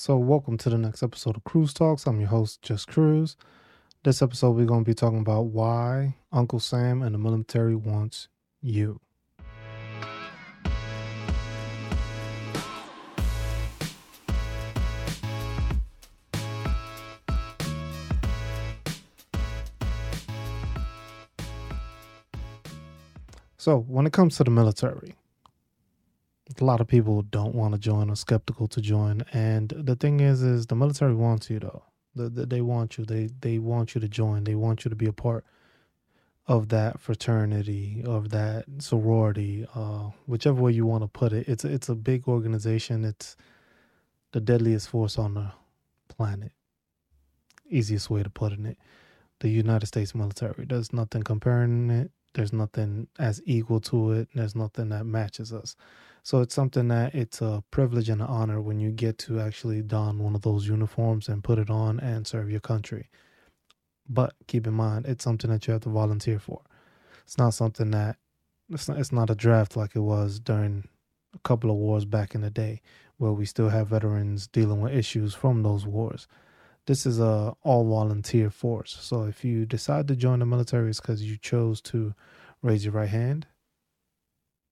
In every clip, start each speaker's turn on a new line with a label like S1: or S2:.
S1: So, welcome to the next episode of CruzTalks. I'm your host, Just Cruz. This episode, we're going to be talking about why Uncle Sam and the military wants you. So, when it comes to the military, a lot of people don't want to join or skeptical to join. And the thing is, is the military wants you though. The, the, they want you. They they want you to join. They want you to be a part of that fraternity, of that sorority, uh, whichever way you want to put it. It's it's a big organization. It's the deadliest force on the planet. Easiest way to put it. The United States military. There's nothing comparing it. There's nothing as equal to it. There's nothing that matches us. So it's something that it's a privilege and an honor when you get to actually don one of those uniforms and put it on and serve your country. But keep in mind, it's something that you have to volunteer for. It's not something that it's not, it's not a draft like it was during a couple of wars back in the day, where we still have veterans dealing with issues from those wars. This is a all volunteer force. So if you decide to join the military, it's because you chose to raise your right hand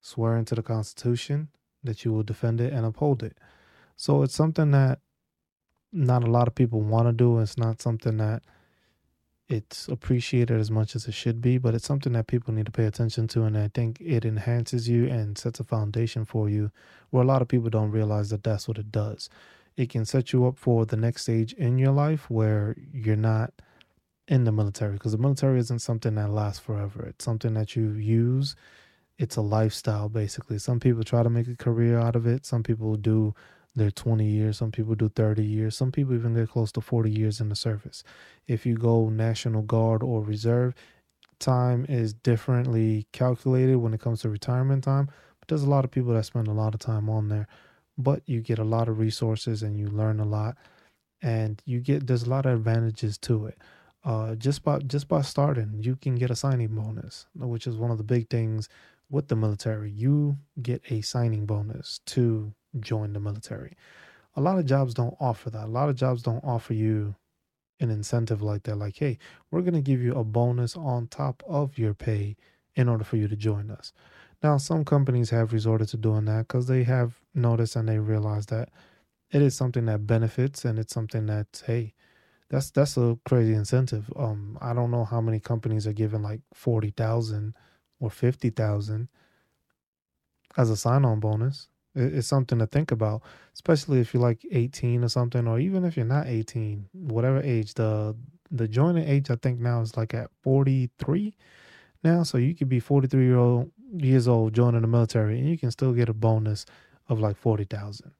S1: swearing to the Constitution that you will defend it and uphold it. So it's something that not a lot of people want to do. It's not something that it's appreciated as much as it should be, but it's something that people need to pay attention to. And I think it enhances you and sets a foundation for you where a lot of people don't realize that that's what it does. It can set you up for the next stage in your life where you're not in the military because the military isn't something that lasts forever. It's something that you use it's a lifestyle basically. Some people try to make a career out of it. Some people do their 20 years, some people do 30 years, some people even get close to 40 years in the service. If you go National Guard or Reserve, time is differently calculated when it comes to retirement time. But there's a lot of people that spend a lot of time on there. But you get a lot of resources and you learn a lot. And you get there's a lot of advantages to it. Uh, just by just by starting, you can get a signing bonus, which is one of the big things with the military, you get a signing bonus to join the military. A lot of jobs don't offer that. A lot of jobs don't offer you an incentive like that. Like, hey, we're going to give you a bonus on top of your pay in order for you to join us. Now, some companies have resorted to doing that because they have noticed and they realize that it is something that benefits and it's something that, hey, that's that's a crazy incentive. Um, I don't know how many companies are giving like forty thousand or 50,000 as a sign-on bonus. It's something to think about, especially if you're like 18 or something, or even if you're not 18, whatever age. The the joining age I think now is like at 43 now, so you could be 43 year old years old joining the military, and you can still get a bonus of like 40,000.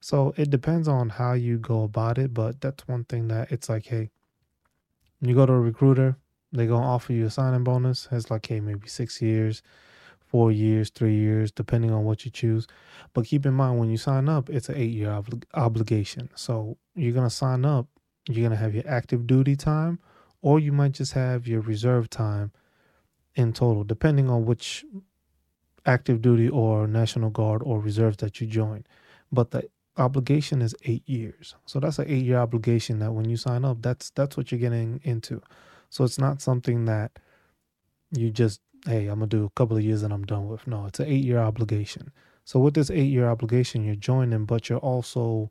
S1: So it depends on how you go about it, but that's one thing that it's like, hey, you go to a recruiter, they're gonna offer you a signing bonus. It's like, hey, maybe six years, four years, three years, depending on what you choose. But keep in mind when you sign up, it's an eight year ob- obligation. So you're gonna sign up. You're gonna have your active duty time, or you might just have your reserve time in total, depending on which active duty or National Guard or reserves that you join. But the obligation is eight years. So that's an eight year obligation that when you sign up, that's that's what you're getting into. So it's not something that you just, hey, I'm going to do a couple of years and I'm done with. No, it's an eight year obligation. So with this eight year obligation, you're joining, but you're also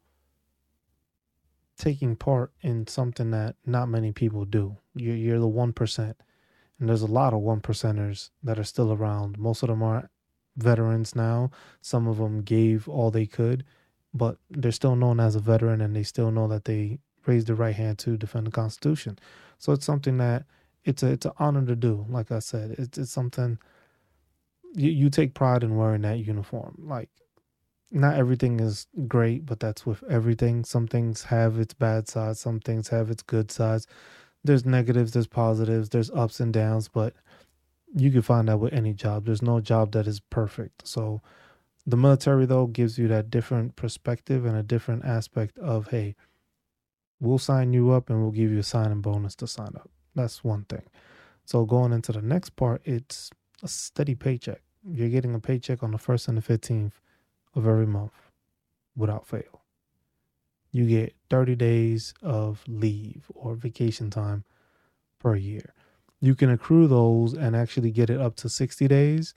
S1: taking part in something that not many people do. You're, you're the 1%. And there's a lot of one percenters that are still around. Most of them are veterans now. Some of them gave all they could, but they're still known as a veteran and they still know that they raised their right hand to defend the Constitution. So it's something that it's a it's an honor to do. Like I said, it's it's something you you take pride in wearing that uniform. Like not everything is great, but that's with everything. Some things have its bad sides, some things have its good sides. There's negatives, there's positives, there's ups and downs, but you can find that with any job. There's no job that is perfect. So the military though gives you that different perspective and a different aspect of hey, we'll sign you up and we'll give you a signing bonus to sign up. That's one thing. So going into the next part, it's a steady paycheck. You're getting a paycheck on the first and the 15th of every month without fail. you get 30 days of leave or vacation time per year. You can accrue those and actually get it up to 60 days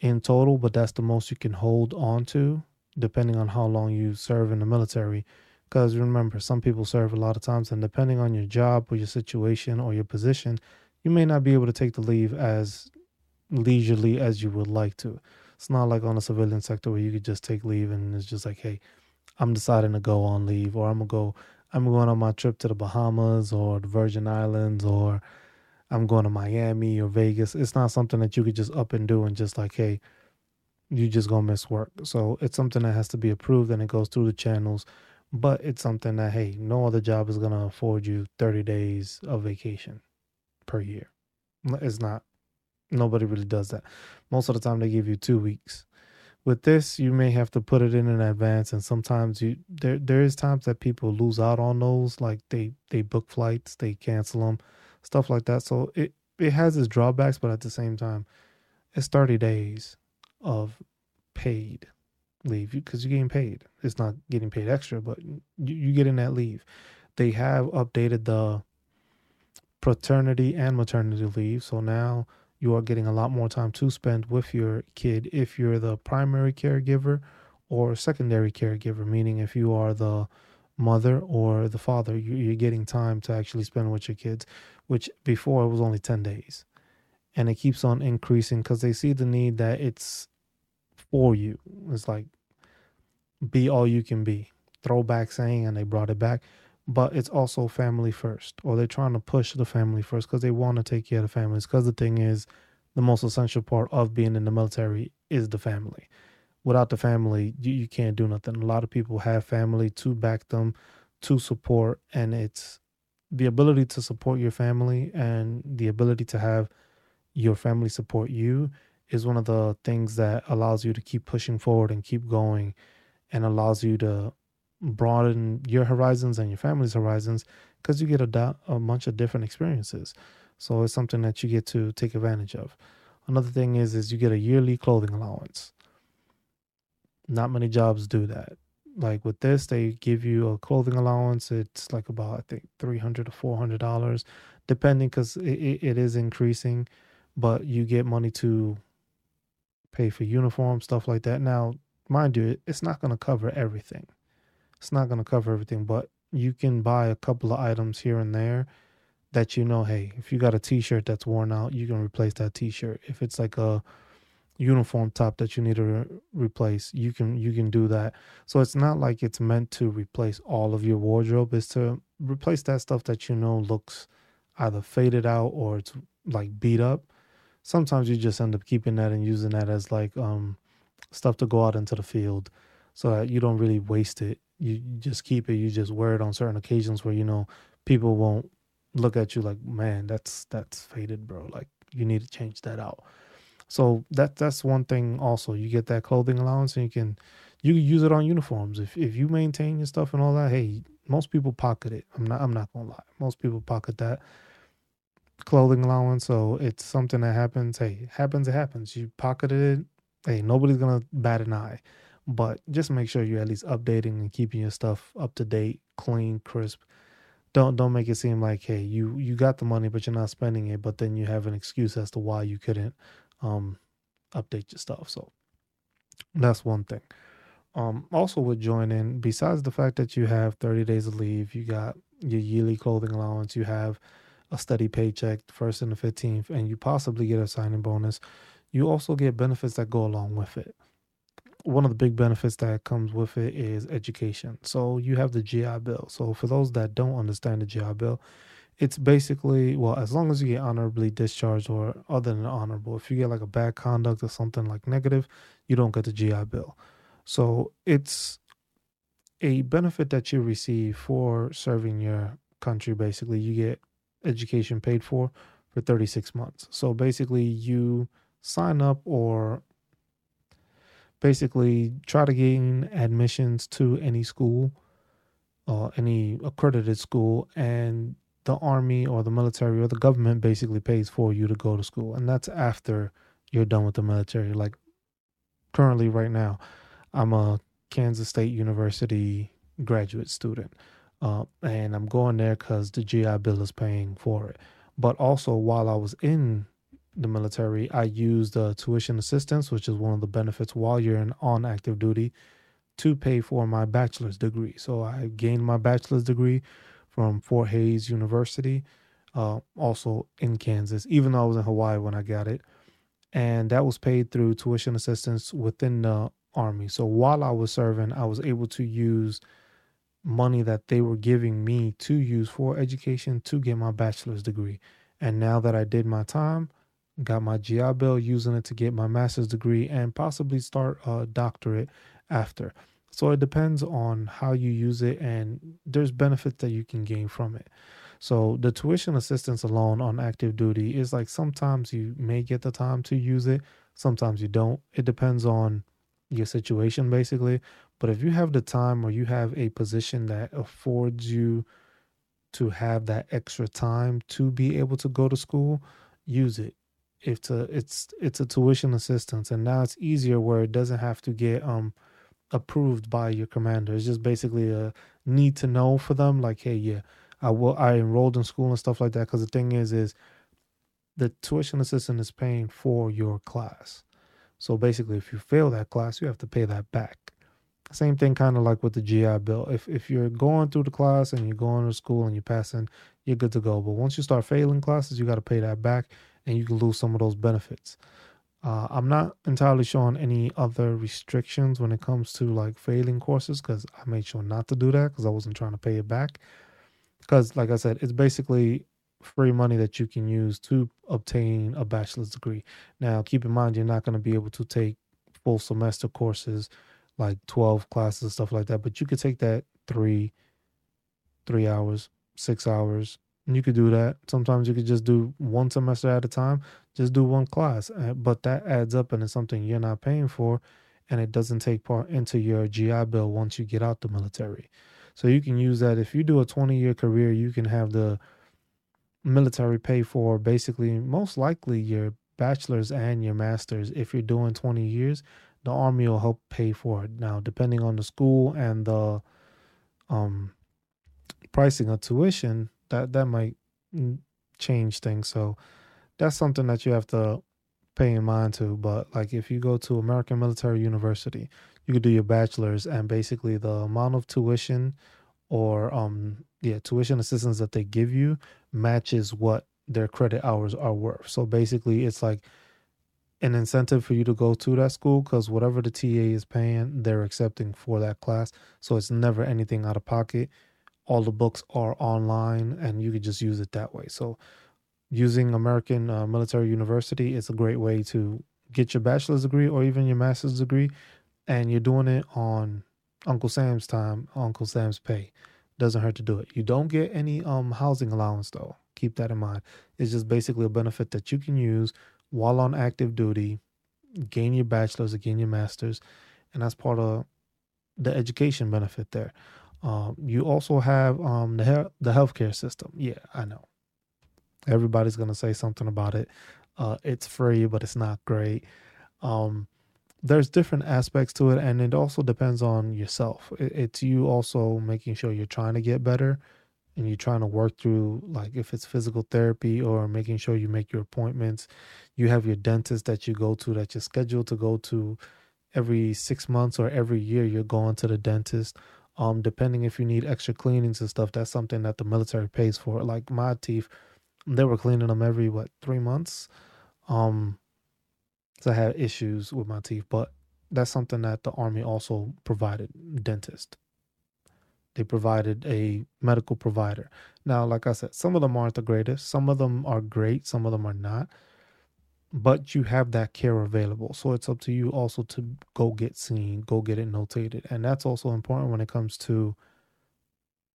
S1: in total, but that's the most you can hold on to depending on how long you serve in the military. Because remember, some people serve a lot of times, and depending on your job or your situation or your position, you may not be able to take the leave as leisurely as you would like to. It's not like on a civilian sector where you could just take leave and it's just like, hey, I'm deciding to go on leave, or I'm gonna go, I'm going on my trip to the Bahamas or the Virgin Islands, or I'm going to Miami or Vegas. It's not something that you could just up and do and just like, hey, you just gonna miss work. So it's something that has to be approved and it goes through the channels. But it's something that hey, no other job is gonna afford you 30 days of vacation per year. It's not. Nobody really does that. Most of the time they give you two weeks. With this, you may have to put it in in advance, and sometimes you there there is times that people lose out on those. Like they they book flights, they cancel them stuff like that. So it it has its drawbacks, but at the same time, it's 30 days of paid leave because you're getting paid. It's not getting paid extra, but you, you getting that leave. They have updated the paternity and maternity leave, so now you are getting a lot more time to spend with your kid if you're the primary caregiver or secondary caregiver, meaning if you are the mother or the father, you're getting time to actually spend with your kids, which before it was only 10 days. And it keeps on increasing because they see the need that it's for you. It's like be all you can be. Throwback saying, and they brought it back. But it's also family first, or they're trying to push the family first because they want to take care of the families. Because the thing is, the most essential part of being in the military is the family without the family, you, you can't do nothing. A lot of people have family to back them, to support, and it's the ability to support your family and the ability to have your family support you is one of the things that allows you to keep pushing forward and keep going and allows you to broaden your horizons and your family's horizons because you get a, a bunch of different experiences so it's something that you get to take advantage of another thing is is you get a yearly clothing allowance not many jobs do that. Like with this, they give you a clothing allowance. It's like about I think three hundred to four hundred dollars, depending because it, it is increasing. But you get money to pay for uniform stuff like that. Now, mind you, it's not going to cover everything. It's not going to cover everything, but you can buy a couple of items here and there that you know. Hey, if you got a T-shirt that's worn out, you can replace that T-shirt. If it's like a uniform top that you need to re- replace you can you can do that so it's not like it's meant to replace all of your wardrobe it's to replace that stuff that you know looks either faded out or it's like beat up sometimes you just end up keeping that and using that as like um stuff to go out into the field so that you don't really waste it you, just keep it you just wear it on certain occasions where you know people won't look at you like man that's that's faded bro like you need to change that out so that that's one thing. Also, you get that clothing allowance, and you can you can use it on uniforms. If if you maintain your stuff and all that, hey, most people pocket it. I'm not I'm not gonna lie. Most people pocket that clothing allowance. So it's something that happens. Hey, happens. It happens. You pocketed it. Hey, nobody's gonna bat an eye. But just make sure you're at least updating and keeping your stuff up to date, clean, crisp. Don't don't make it seem like hey you you got the money but you're not spending it, but then you have an excuse as to why you couldn't um, update your stuff. So that's one thing. Um, also with joining, besides the fact that you have 30 days of leave, you got your yearly clothing allowance, you have a steady paycheck, first and the 15th, and you possibly get a signing bonus. You also get benefits that go along with it. One of the big benefits that comes with it is education. So you have the GI Bill. So for those that don't understand the GI Bill, it's basically well as long as you get honorably discharged or other than honorable if you get like a bad conduct or something like negative you don't get the gi bill so it's a benefit that you receive for serving your country basically you get education paid for for 36 months. So basically you sign up or basically try to gain admissions to any school uh, any accredited school and the army or the military or the government basically pays for you to go to school. And that's after you're done with the military. Like currently right now i'm a kansas state university graduate student. Uh, and I'm going there because the GI Bill is paying for it. But also, while I was in the military, I used uh, tuition assistance, which is one of the benefits while you're in, on active duty, to pay for my bachelor's degree. So I gained my bachelor's degree from Fort Hays University, uh, also in Kansas, even though I was in Hawaii when I got it. And that was paid through tuition assistance within the Army. So while I was serving, I was able to use money that they were giving me to use for education to get my bachelor's degree. And now that I did my time, got my GI Bill, using it to get my master's degree and possibly start a doctorate after. So it depends on how you use it, and there's benefits that you can gain from it. So the tuition assistance alone on active duty is like sometimes you may get the time to use it, sometimes you don't. It depends on your situation basically. But if you have the time or you have a position that affords you to have that extra time to be able to go to school, use it. It's a it's it's a tuition assistance and now it's easier where it doesn't have to get um approved by your commander. It's just basically a need to know for them like hey yeah, I will I enrolled in school and stuff like that cuz the thing is is the tuition assistant is paying for your class. So basically, if you fail that class, you have to pay that back. Same thing, kind of like with the GI Bill. If if you're going through the class and you're going to school and you're passing, you're good to go. But once you start failing classes, you got to pay that back, and you can lose some of those benefits. Uh, I'm not entirely sure on any other restrictions when it comes to like failing courses because I made sure not to do that because I wasn't trying to pay it back. Because, like I said, it's basically free money that you can use to obtain a bachelor's degree. Now, keep in mind, you're not going to be able to take full semester courses like 12 classes, and stuff like that, but you could take that three, three hours, six hours. And you could do that. Sometimes you could just do one semester at a time, just do one class. Uh, but that adds up and it's something you're not paying for. And it doesn't take part into your GI Bill once you get out the military. So you can use that. If you do a 20 year career, you can have the military pay for basically most likely your bachelor's and your master's if you're doing 20 years the army will help pay for it. Now depending on the school and the um pricing of tuition that that might change things. So that's something that you have to pay in mind to but like if you go to american military university you could do your bachelor's and basically the amount of tuition or um yeah tuition assistance that they give you matches what their credit hours are worth. So basically it's like an incentive for you to go to that school because whatever the TA is paying, they're accepting for that class. So it's never anything out of pocket. All the books are online and you can just use it that way. So using American uh, Military University is a great way to get your bachelor's degree or even your master's degree. And you're doing it on Uncle Sam's time, Uncle Sam's pay. Doesn't hurt to do it. You don't get any um housing allowance though. Keep that in mind. It's just basically a benefit that you can use while on active duty, gain your bachelor's, gain your master's, and that's part of the education benefit there. Um, you also have um, the he- the healthcare system. Yeah, I know. Everybody's gonna say something about it. Uh, it's free, but it's not great. Um, there's different aspects to it, and it also depends on yourself. It, it's you also making sure you're trying to get better and you're trying to work through like if it's physical therapy or making sure you make your appointments you have your dentist that you go to that you're scheduled to go to every six months or every year you're going to the dentist. Um depending if you need extra cleanings and stuff that's something that the military pays for. Like my teeth they were cleaning them every what three months? Um so i had issues with my teeth but that's something that the army also provided dentist they provided a medical provider. Now, like I said, some of them aren't the greatest. Some of them are great. Some of them are not. But you have that care available. So it's up to you also to go get seen, go get it notated. And that's also important when it comes to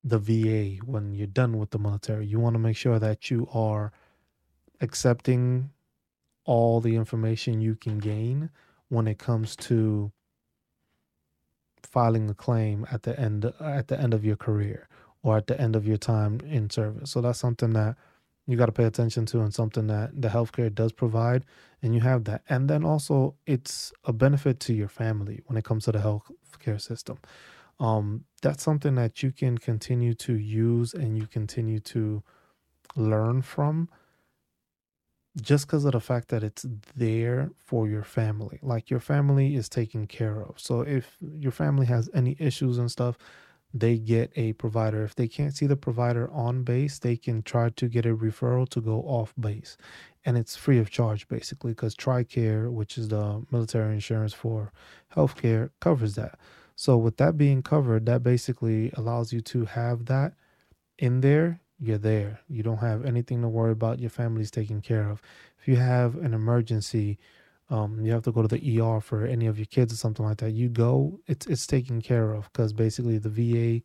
S1: the VA when you're done with the military. You want to make sure that you are accepting all the information you can gain when it comes to filing a claim at the end at the end of your career or at the end of your time in service. So that's something that you got to pay attention to and something that the healthcare does provide and you have that. And then also it's a benefit to your family when it comes to the healthcare system. Um, that's something that you can continue to use and you continue to learn from just because of the fact that it's there for your family. Like your family is taken care of. So if your family has any issues and stuff, they get a provider. If they can't see the provider on base, they can try to get a referral to go off base. And it's free of charge basically because TRICARE, which is the military insurance for healthcare, covers that. So with that being covered, that basically allows you to have that in there you're there. You don't have anything to worry about. Your family's taken care of. If you have an emergency, um, you have to go to the ER for any of your kids or something like that. You go, it's it's taken care of because basically the VA,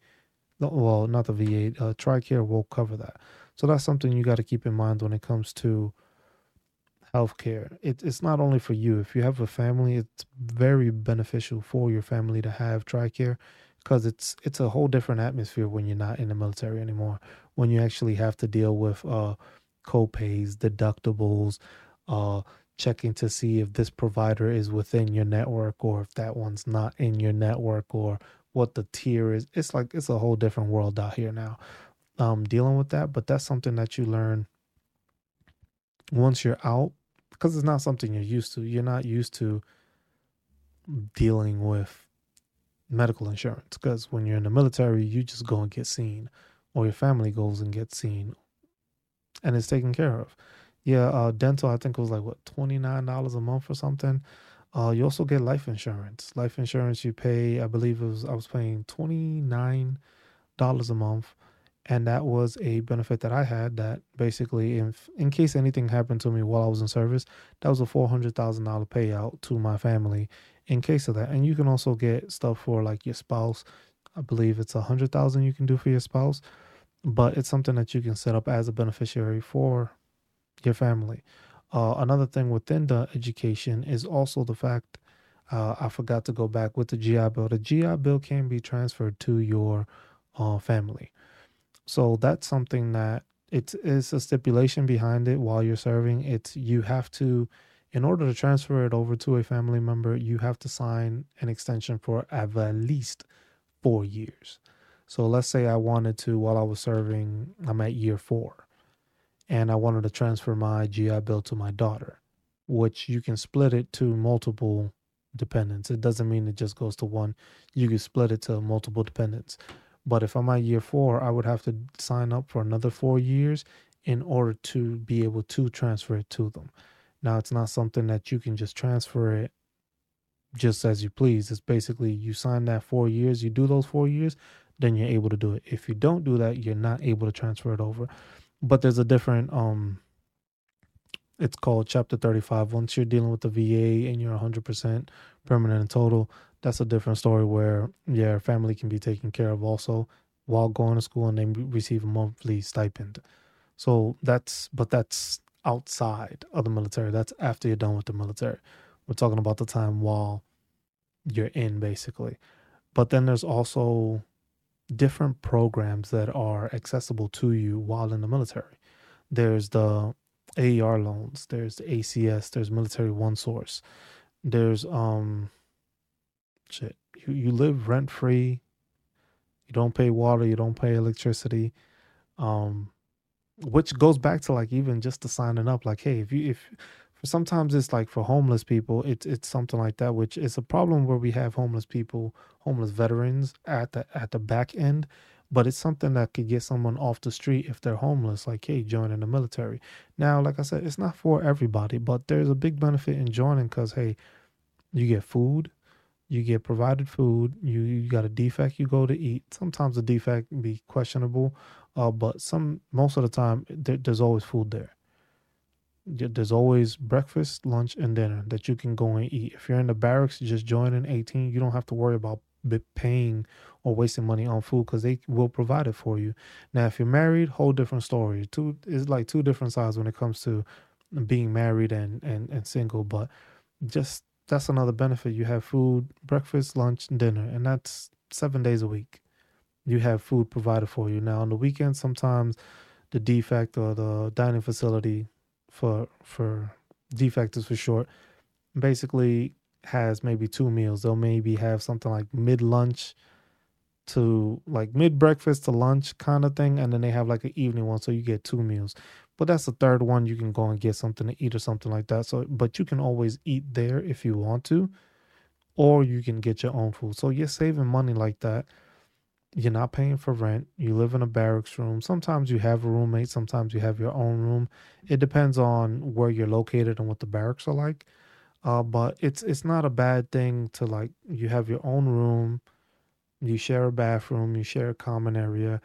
S1: well, not the VA, uh, TRICARE will cover that. So that's something you got to keep in mind when it comes to healthcare. It, it's not only for you. If you have a family, it's very beneficial for your family to have TRICARE because it's it's a whole different atmosphere when you're not in the military anymore when you actually have to deal with uh co-pays deductibles uh checking to see if this provider is within your network or if that one's not in your network or what the tier is. It's like it's a whole different world out here now um dealing with that. But that's something that you learn once you're out because it's not something you're used to. You're not used to dealing with medical insurance because when you're in the military, you just go and get seen, or your family goes and gets seen, and it's taken care of. Yeah, uh, dental, I think it was like what twenty nine dollars a month or something. Uh, you also get life insurance. Life insurance you pay, I believe it was I was paying twenty nine dollars a month, and that was a benefit that I had. That basically, if in case anything happened to me while I was in service, that was a four hundred thousand dollar payout to my family in case of that. And you can also get stuff for like your spouse. I believe it's a hundred thousand you can do for your spouse, but it's something that you can set up as a beneficiary for your family. Uh, another thing within the education is also the fact uh, I forgot to go back with the GI Bill. The GI Bill can be transferred to your uh, family, so that's something that it is a stipulation behind it while you're serving. It's you have to in order to transfer it over to a family member, you have to sign an extension for at least four years. So let's say I wanted to, while I was serving, I'm at year four, and I wanted to transfer my GI Bill to my daughter, which you can split it to multiple dependents. It doesn't mean it just goes to one. You can split it to multiple dependents. But if I'm at year four, I would have to sign up for another four years in order to be able to transfer it to them. Now it's not something that you can just transfer it just as you please. It's basically you sign that four years, you do those four years, then you're able to do it. If you don't do that, you're not able to transfer it over. But there's a different um it's called chapter 35 once you're dealing with the va and you're 100% permanent and total that's a different story where your family can be taken care of also while going to school and they receive a monthly stipend so that's but that's outside of the military. That's after you're done with the military. We're talking about the time while you're in, basically. But then there's also different programs that are accessible to you while in the military. There's the AER loans, there's the ACS, there's Military One Source. There's um shit. You you live rent free. You don't pay water, you don't pay electricity. Um which goes back to like even just to signing up like hey if you if sometimes it's like for homeless people it's it's something like that which is a problem where we have homeless people homeless veterans at the at the back end but it's something that could get someone off the street if they're homeless like hey joining the military now like i said it's not for everybody but there's a big benefit in joining because hey you get food you get provided food you, you got a DFAC you go to eat sometimes the DFAC be questionable uh, but some most of the time there, there's always food there. There's always breakfast, lunch, and dinner that you can go and eat. If you're in the barracks, just join in 18. You don't have to worry about paying or wasting money on food because they will provide it for you. Now, if you're married, whole different story. Two is like two different sides when it comes to being married and and and single. But just that's another benefit. You have food, breakfast, lunch, dinner, and that's seven days a week you have food provided for you. Now on the weekends, sometimes the DFAC or the dining facility for for DFAC is for short, basically has maybe two meals. They'll maybe have something like mid lunch to like mid breakfast to lunch kind of thing, and then they have like an evening one, so you get two meals. But that's the third one. You can go and get something to eat or something like that. So, but you can always eat there if you want to, or you can get your own food. So you're saving money like that. You're not paying for rent. You live in a barracks room. Sometimes you have a roommate. Sometimes you have your own room. It depends on where you're located and what the barracks are like. Uh, but it's it's not a bad thing to like you have your own room, you share a bathroom, you share a common area.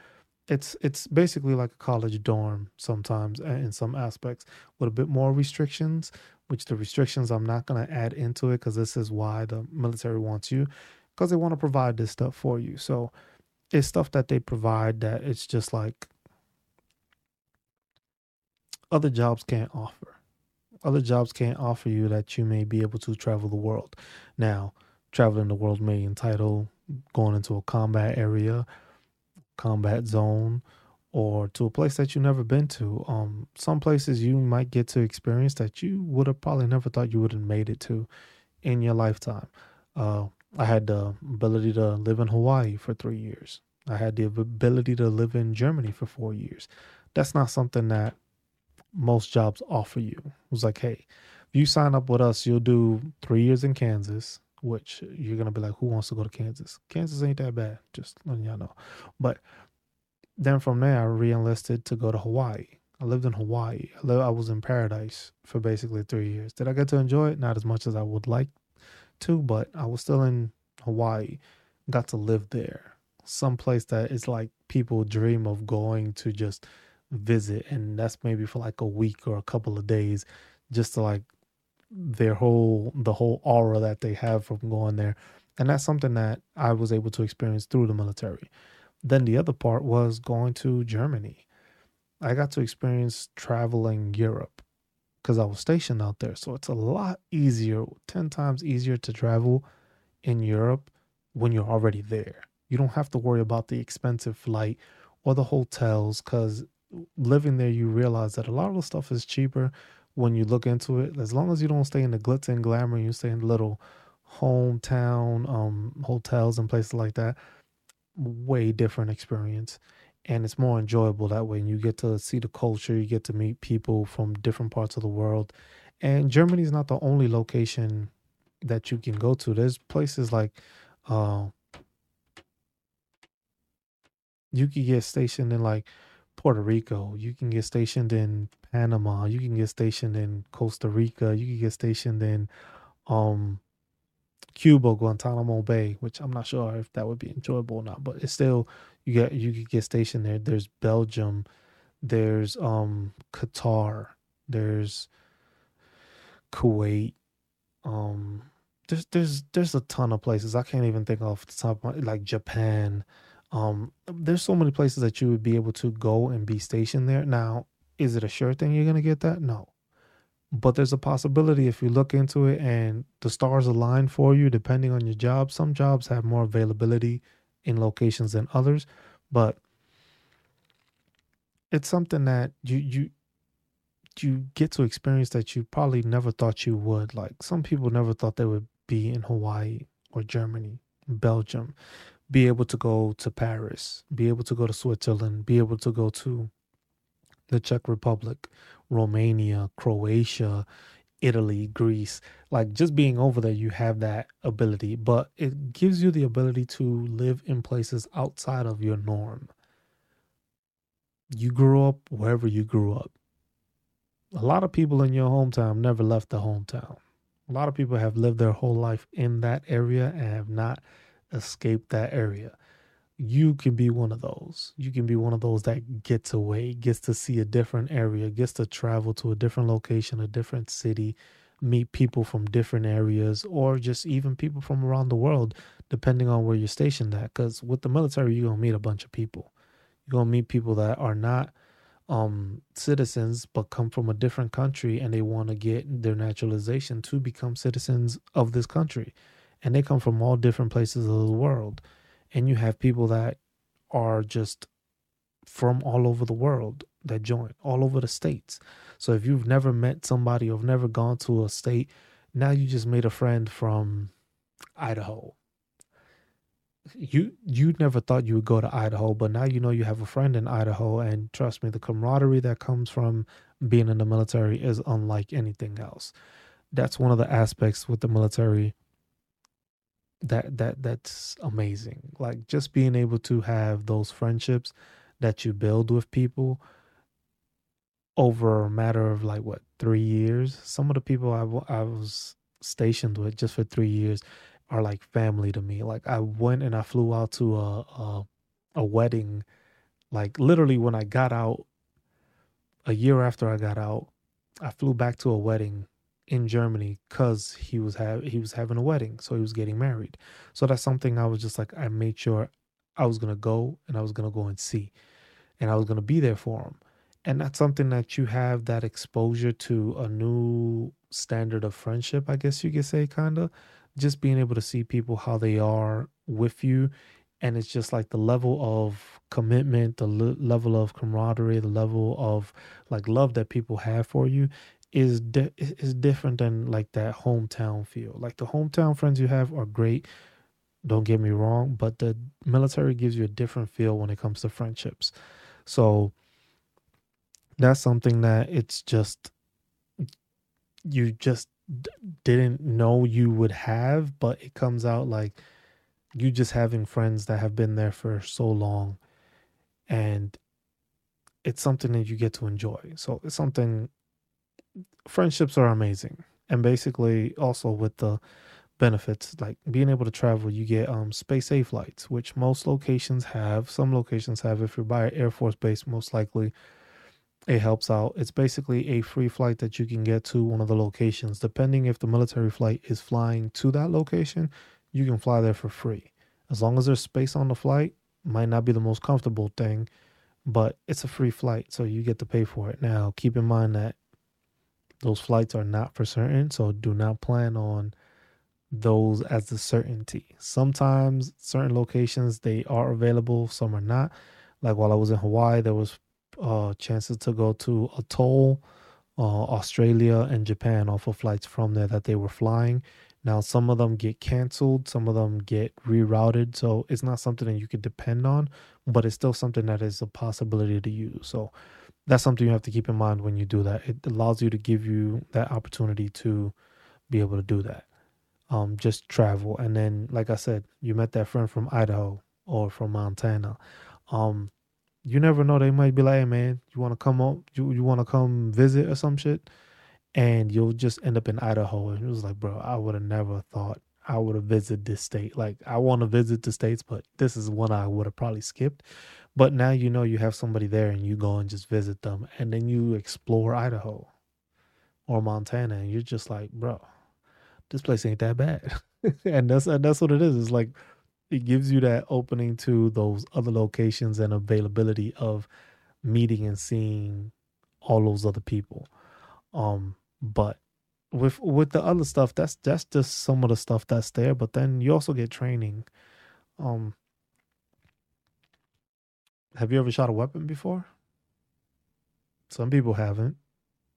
S1: It's it's basically like a college dorm sometimes in some aspects with a bit more restrictions, which the restrictions I'm not gonna add into it because this is why the military wants you, because they want to provide this stuff for you. So it's stuff that they provide that it's just like other jobs can't offer. Other jobs can't offer you that you may be able to travel the world. Now, traveling the world may entitle going into a combat area, combat zone, or to a place that you've never been to. Um, some places you might get to experience that you would have probably never thought you would have made it to in your lifetime. Uh, I had the ability to live in Hawaii for three years. I had the ability to live in Germany for four years. That's not something that most jobs offer you. It was like, hey, if you sign up with us, you'll do three years in Kansas, which you're gonna be like, who wants to go to Kansas? Kansas ain't that bad, just letting y'all know. But then from there, I re-enlisted to go to Hawaii. I lived in Hawaii. I, lived, I was in paradise for basically three years. Did I get to enjoy it? Not as much as I would like to, but I was still in Hawaii. Got to live there. Some place that is like people dream of going to just visit, and that's maybe for like a week or a couple of days, just to like their whole the whole aura that they have from going there. And that's something that I was able to experience through the military. Then the other part was going to Germany. I got to experience traveling Europe because I was stationed out there. So it's a lot easier, 10 times easier to travel in Europe when you're already there. You don't have to worry about the expensive flight or the hotels because living there, you realize that a lot of the stuff is cheaper when you look into it. As long as you don't stay in the glitz and glamour, you stay in little hometown um, hotels and places like that. Way different experience and it's more enjoyable that way. And you get to see the culture, you get to meet people from different parts of the world. And Germany is not the only location that you can go to. There's places like uh, you can get stationed in like Puerto Rico, you can get stationed in Panama, you can get stationed in Costa Rica, you can get stationed in um Cuba, Guantanamo Bay, which I'm not sure if that would be enjoyable or not, but it's still you get you could get stationed there. There's Belgium, there's um Qatar, there's Kuwait, um there's there's there's a ton of places. I can't even think off the top of my, like Japan. Um there's so many places that you would be able to go and be stationed there. Now, is it a sure thing you're gonna get that? No. But there's a possibility if you look into it and the stars align for you, depending on your job. Some jobs have more availability in locations than others, but it's something that you you you get to experience that you probably never thought you would. Like some people never thought they would be in Hawaii or Germany, Belgium, be able to go to Paris, be able to go to Switzerland, be able to go to the Czech Republic, Romania, Croatia, Italy, Greece. Like just being over there, you have that ability, but it gives you the ability to live in places outside of your norm. You grew up wherever you grew up. A lot of people in your hometown never left the hometown. A lot of people have lived their whole life in that area and have not escaped that area you can be one of those. You can be one of those that gets away, gets to see a different area, gets to travel to a different location, a different city, meet people from different areas, or just even people from around the world, depending on where you're stationed at. Because with the military, you're going to meet a bunch of people. You're going to meet people that are not um, citizens, but come from a different country and they want to get their naturalization to become citizens of this country. And they come from all different places of the world and you have people that are just from all over the world that join, all over the states. So if you've never met somebody or have never gone to a state, now you just made a friend from Idaho. you you never thought you would go to Idaho, but now you know you have a friend in Idaho, and trust me, the camaraderie that comes from being in the military is unlike anything else. That's one of the aspects with the military that that that's amazing. Like just being able to have those friendships that you build with people over a matter of like what three years. Some of the people I, I was stationed with just for three years are like family to me. Like I went and I flew out to a a, a wedding, like literally when I got out, a year after I got out, I flew back to a wedding in Germany because he was have he was having a wedding, so he was getting married. So that's something I was just like I made sure I was gonna go and I was gonna go and see, and I was gonna be there for him. And that's something that you have that exposure to a new standard of friendship, I guess you could say, kind of just being able to see people how they are with you and it's just like the level of commitment the le- level of camaraderie the level of like love that people have for you is di- is different than like that hometown feel like the hometown friends you have are great don't get me wrong but the military gives you a different feel when it comes to friendships so that's something that it's just you just didn't know you would have, but it comes out like you just having friends that have been there for so long and it's something that you get to enjoy. So it's something friendships are amazing. And basically also with the benefits like being able to travel you get um space A flights which most locations have some locations have if you're by an air force base most likely it helps out. It's basically a free flight that you can get to one of the locations. Depending if the military flight is flying to that location, you can fly there for free. As long as there's space on the flight, might not be the most comfortable thing, but it's a free flight, so you get to pay for it. Now, keep in mind that those flights are not for certain, so do not plan on those as the certainty. Sometimes certain locations they are available, some are not. Like while I was in Hawaii, there was uh, chances to go to Atoll, uh, Australia, and Japan off of flights from there that they were flying. Now, some of them get canceled, some of them get rerouted. So it's not something that you could depend on, but it's still something that is a possibility to use. So that's something you have to keep in mind when you do that. It allows you to give you that opportunity to be able to do that. Um, just travel. And then, like I said, you met that friend from Idaho or from Montana. Um, you never know. They might be like, hey, man, you want to come up? You, you want to come visit or some shit? And you'll just end up in Idaho. And it was like, bro, I would have never thought I would have visited this state. Like, I want to visit the states, but this is one I would have probably skipped. But now you know you have somebody there and you go and just visit them. And then you explore Idaho or Montana. And you're just like, bro, this place ain't that bad. and that's and that's what it is. It's like it gives you that opening to those other locations and availability of meeting and seeing all those other people. Um, but with with the other stuff, that's that's just some of the stuff that's there. But then you also get training. Um, have you ever shot a weapon before? Some people haven't.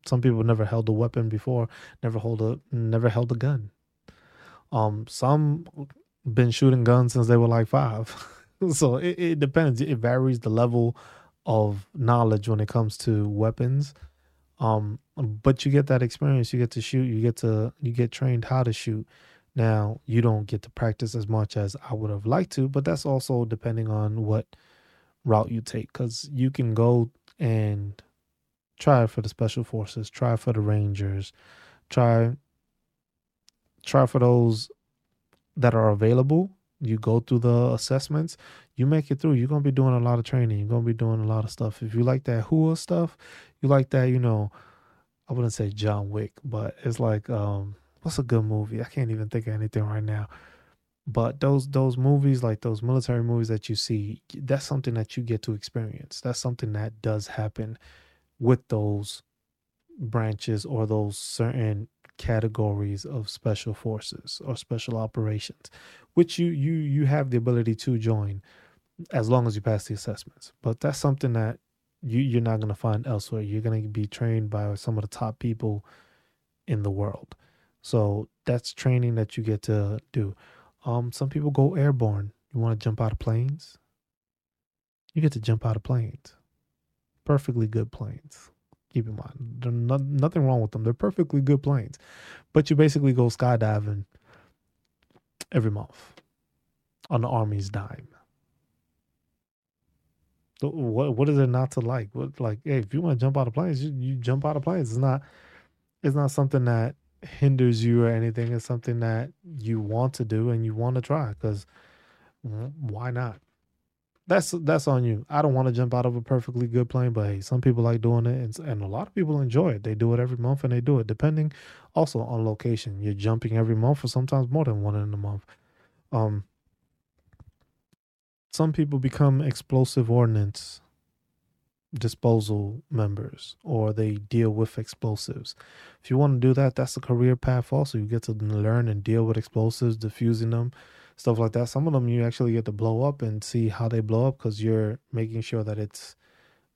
S1: Some people never held a weapon before. Never hold a never held a gun. Um, some been shooting guns since they were like five. so it, it depends. It varies the level of knowledge when it comes to weapons. Um, but you get that experience. You get to shoot. You get to you get trained how to shoot. Now you don't get to practice as much as I would have liked to, but that's also depending on what route you take. Because you can go and try for the special forces, try for the rangers, try try for those that are available. You go through the assessments, you make it through. You're gonna be doing a lot of training. You're gonna be doing a lot of stuff. If you like that Hooah stuff, you like that, you know, I wouldn't say John Wick, but it's like um what's a good movie? I can't even think of anything right now. But those those movies, like those military movies that you see, that's something that you get to experience. That's something that does happen with those branches or those certain categories of special forces or special operations, which you you you have the ability to join as long as you pass the assessments. But that's something that you you're not going to find elsewhere. You're going to be trained by some of the top people in the world. So that's training that you get to do. Um, some people go airborne. You want to jump out of planes? You get to jump out of planes. Perfectly good planes. Keep in mind, there's no, nothing wrong with them. They're perfectly good planes. But you basically go skydiving every month on the Army's dime. What what is there not to like? What like, hey, if you want to jump out of planes, you, you jump out of planes. It's not it's not something that hinders you or anything. It's something that you want to do and you want to try because why not? That's that's on you. I don't want to jump out of a perfectly good plane, but hey, some people like doing it, and, and a lot of people enjoy it. They do it every month, and they do it depending also on location. You're jumping every month, or sometimes more than one in a month. Um, some people become explosive ordnance disposal members or they deal with explosives. If you want to do that, that's a career path also. You get to learn and deal with explosives, diffusing them, stuff like that. Some of them you actually get to blow up and see how they blow up because you're making sure that it's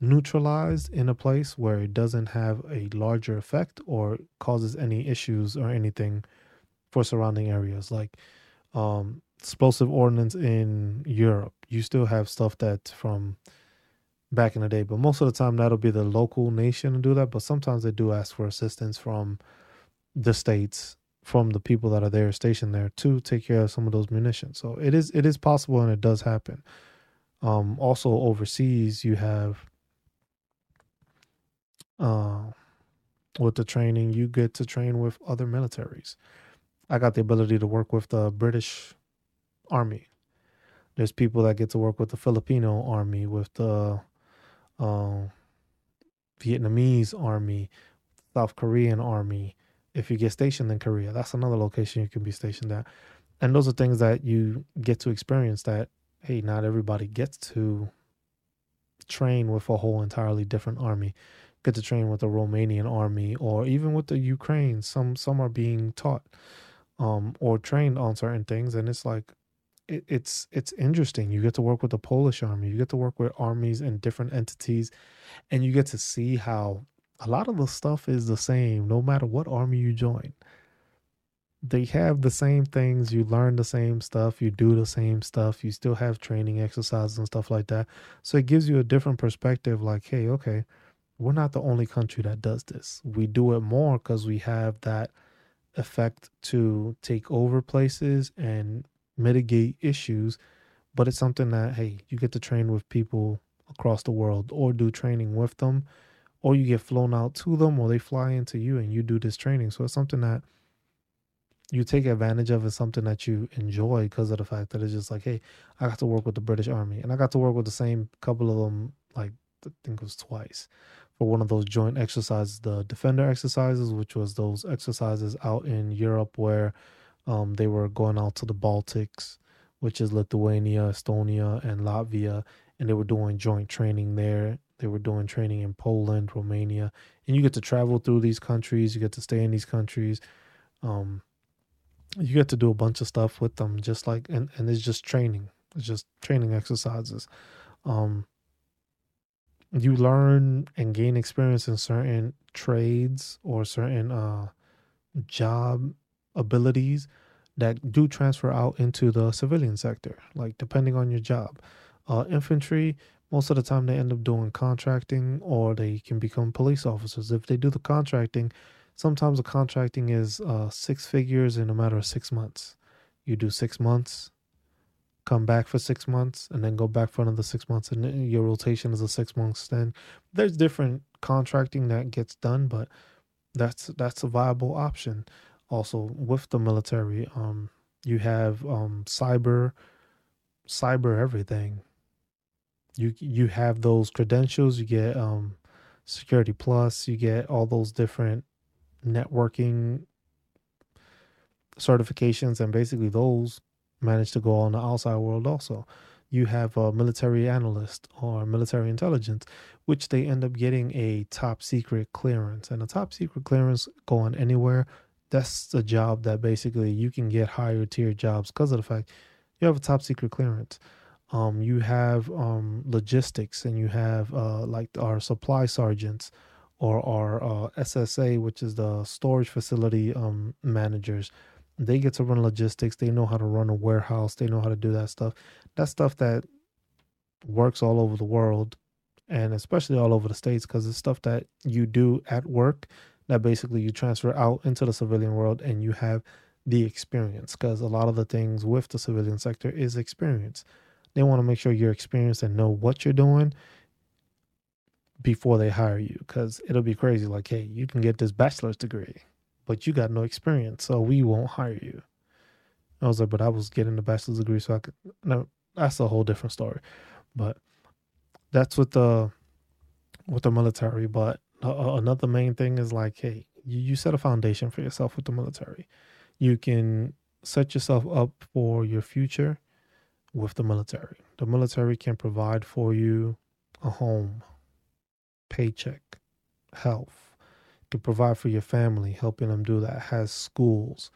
S1: neutralized in a place where it doesn't have a larger effect or causes any issues or anything for surrounding areas. Like um, explosive ordnance in Europe, you still have stuff that's from back in the day, but most of the time that'll be the local nation to do that. But sometimes they do ask for assistance from the states, from the people that are there stationed there to take care of some of those munitions. So it is it is possible and it does happen. Um, also overseas, you have uh, with the training, you get to train with other militaries. I got the ability to work with the British Army. There's people that get to work with the Filipino Army, with the uh, Vietnamese army, South Korean army. If you get stationed in Korea, that's another location you can be stationed at. And those are things that you get to experience that, hey, not everybody gets to train with a whole entirely different army. Get to train with the Romanian army or even with the Ukraine. Some some are being taught um, or trained on certain things, and it's like it, it's it's interesting. You get to work with the Polish army. You get to work with armies and different entities, and you get to see how a lot of the stuff is the same no matter what army you join. They have the same things. You learn the same stuff. You do the same stuff. You still have training exercises and stuff like that. So it gives you a different perspective. Like, hey, okay, we're not the only country that does this. We do it more because we have that effect to take over places and mitigate issues, but it's something that, hey, you get to train with people across the world or do training with them, or you get flown out to them or they fly into you and you do this training. So it's something that you take advantage of It's something that you enjoy because of the fact that it's just like, hey, I got to work with the British Army and I got to work with the same couple of them, like I think it was twice for one of those joint exercises, the Defender exercises, which was those exercises out in Europe where um, they were going out to the Baltics, which is Lithuania, Estonia, and Latvia, and they were doing joint training there. They were doing training in Poland, Romania, and you get to travel through these countries. You get to stay in these countries. Um, you get to do a bunch of stuff with them, just like and and it's just training. It's just training exercises. Um, you learn and gain experience in certain trades or certain uh, job abilities that do transfer out into the civilian sector, like depending on your job. Uh, infantry, most of the time they end up doing contracting or they can become police officers. If they do the contracting, sometimes the contracting is uh, six figures in a matter of six months. You do six months, come back for six months, and then go back for another six months, and your rotation is a six month stint. There's different contracting that gets done, but that's that's a viable option also with the military. Um, you have um, cyber, cyber everything. You you have those credentials. You get um, security plus. You get all those different networking certifications, and basically those manage to go on the outside world also. You have a military analyst or military intelligence, which they end up getting a top secret clearance. And a top secret clearance going anywhere that's a job that basically you can get higher tier jobs because of the fact you have a top secret clearance. Um, you have um, logistics and you have uh, like our supply sergeants or our uh, SSA, which is the storage facility um, managers. They get to run logistics. They know how to run a warehouse. They know how to do that stuff. That stuff that works all over the world and especially all over the states because it's stuff that you do at work that basically you transfer out into the civilian world and you have the experience because a lot of the things with the civilian sector is experience. They want to make sure you're experienced and know what you're doing before they hire you because it'll be crazy. Like, hey, you can get this bachelor's degree, but you got no experience, so we won't hire you. I was like, but I was getting the bachelor's degree, so I could. No, that's a whole different story. But that's with the with the military. But another main thing is like, hey, you, you set a foundation for yourself with the military. You can set yourself up for your future with the military. The military can provide for you a home, paycheck, health. It can provide for your family, helping them do that. It has schools.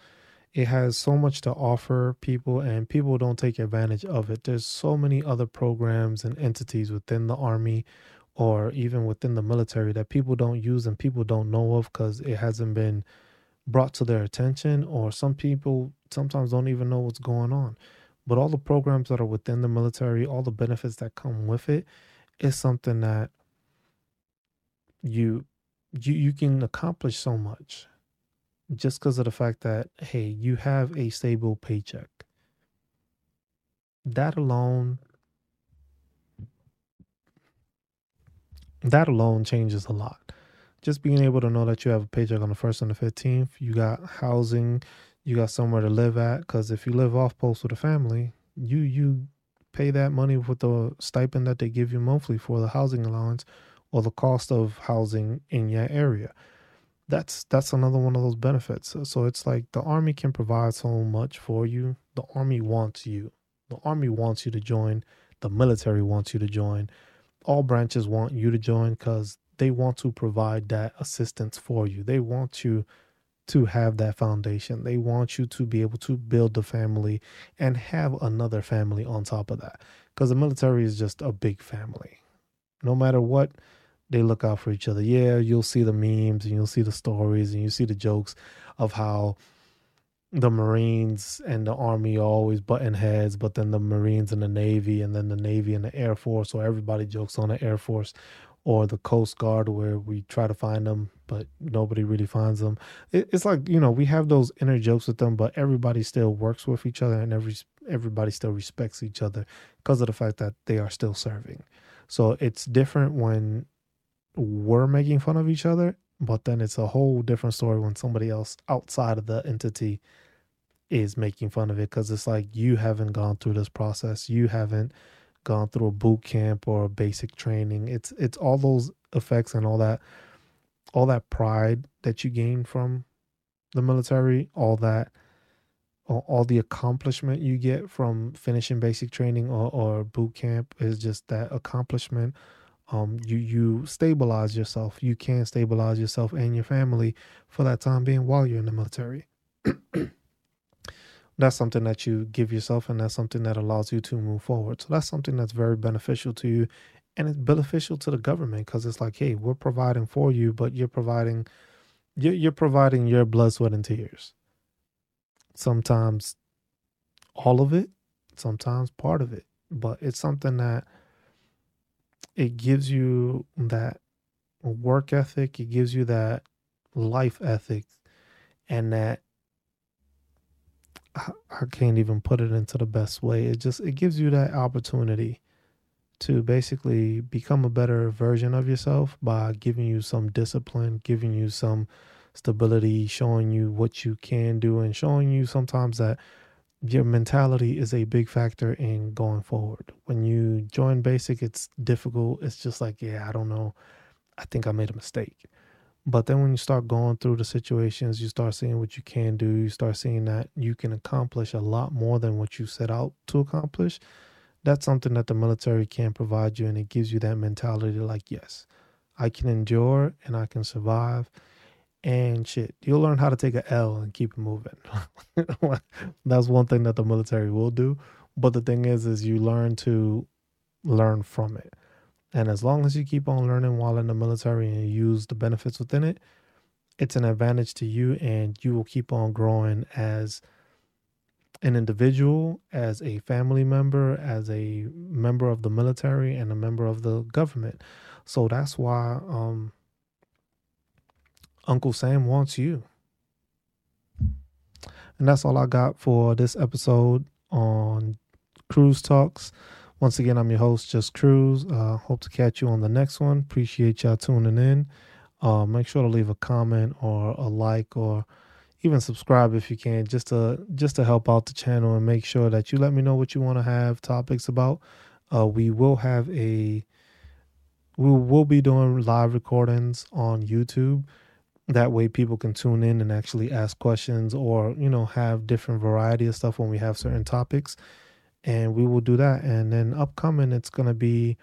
S1: It has so much to offer people, and people don't take advantage of it. There's so many other programs and entities within the Army or even within the military that people don't use and people don't know of because it hasn't been brought to their attention, or some people sometimes don't even know what's going on. But all the programs that are within the military, all the benefits that come with it, is something that you you you can accomplish so much just because of the fact that hey, you have a stable paycheck. That alone that alone changes a lot. Just being able to know that you have a paycheck on the first and the 15th, you got housing, you got somewhere to live at because if you live off post with a family you you pay that money with the stipend that they give you monthly for the housing allowance or the cost of housing in your area. That's that's another one of those benefits. So it's like the army can provide so much for you. The army wants you. The army wants you to join. The military wants you to join all branches want you to join because they want to provide that assistance for you they want you to have that foundation. They want you to be able to build the family and have another family on top of that. Because the military is just a big family. No matter what, they look out for each other. Yeah, you'll see the memes and you'll see the stories and you see the jokes of how the Marines and the Army always button heads, but then the Marines and the Navy, and then the Navy and the Air Force, or everybody jokes on the Air Force or the Coast Guard, where we try to find them, but nobody really finds them. It, it's like you know we have those inner jokes with them, but everybody still works with each other, and every everybody still respects each other because of the fact that they are still serving. So it's different when we're making fun of each other, but then it's a whole different story when somebody else outside of the entity is making fun of it because it's like you haven't gone through this process, you haven't gone through a boot camp or a basic training. It's it's all those effects and all that all that pride that you gain from the military, all that all, the accomplishment you get from finishing basic training or, or boot camp is just that accomplishment. Um, you you stabilize yourself. You can stabilize yourself and your family for that time being while you're in the military. that's something that you give yourself and that's something that allows you to move forward. So that's something that's very beneficial to you and it's beneficial to the government because it's like hey we're providing for you but you're providing you're, you're providing your blood sweat and tears. Sometimes all of it sometimes part of it but it's something that it gives you that work ethic it gives you that life ethic and that I can't even put it into the best way. It just it gives you that opportunity to basically become a better version of yourself by giving you some discipline, giving you some stability, showing you what you can do and showing you sometimes that your mentality is a big factor in going forward. When you join basic, it's difficult. It's just like, yeah, I don't know. I think I made a mistake. But then when you start going through the situations, you start seeing what you can do. You start seeing that you can accomplish a lot more than what you set out to accomplish. That's something that the military can provide you. And it gives you that mentality like, yes, I can endure and I can survive. And shit, you'll learn how to take a L and keep it moving. That's one thing that the military will do. But the thing is, is you learn to learn from it. And as long as you keep on learning while in the military and use the benefits within it, it's an advantage to you and you will keep on growing as an individual, as a family member, as a member of the military, and a member of the government. So that's why um, Uncle Sam wants you. And that's all I got for this episode on CruzTalks. Once again, I'm your host, Just Cruz. Uh, hope to catch you on the next one. Appreciate y'all tuning in. Uh, make sure to leave a comment or a like or even subscribe if you can, just to just to help out the channel and make sure that you let me know what you want to have topics about. Uh, we will have a we will be doing live recordings on YouTube. That way, people can tune in and actually ask questions, or you know, have different variety of stuff when we have certain topics, and we will do that. And then upcoming, it's gonna be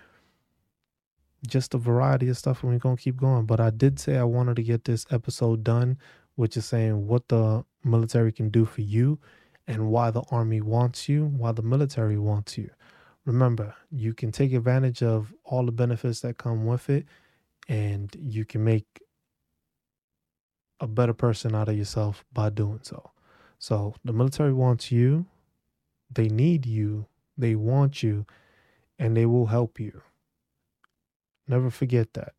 S1: just a variety of stuff, and we're gonna keep going. But I did say I wanted to get this episode done which is saying what the military can do for you and why the army wants you, why the military wants you. Remember, you can take advantage of all the benefits that come with it and you can make a better person out of yourself by doing so. So, the military wants you, they need you, they want you, and they will help you. Never forget that.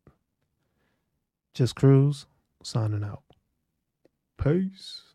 S1: Just Cruz, signing out. Peace.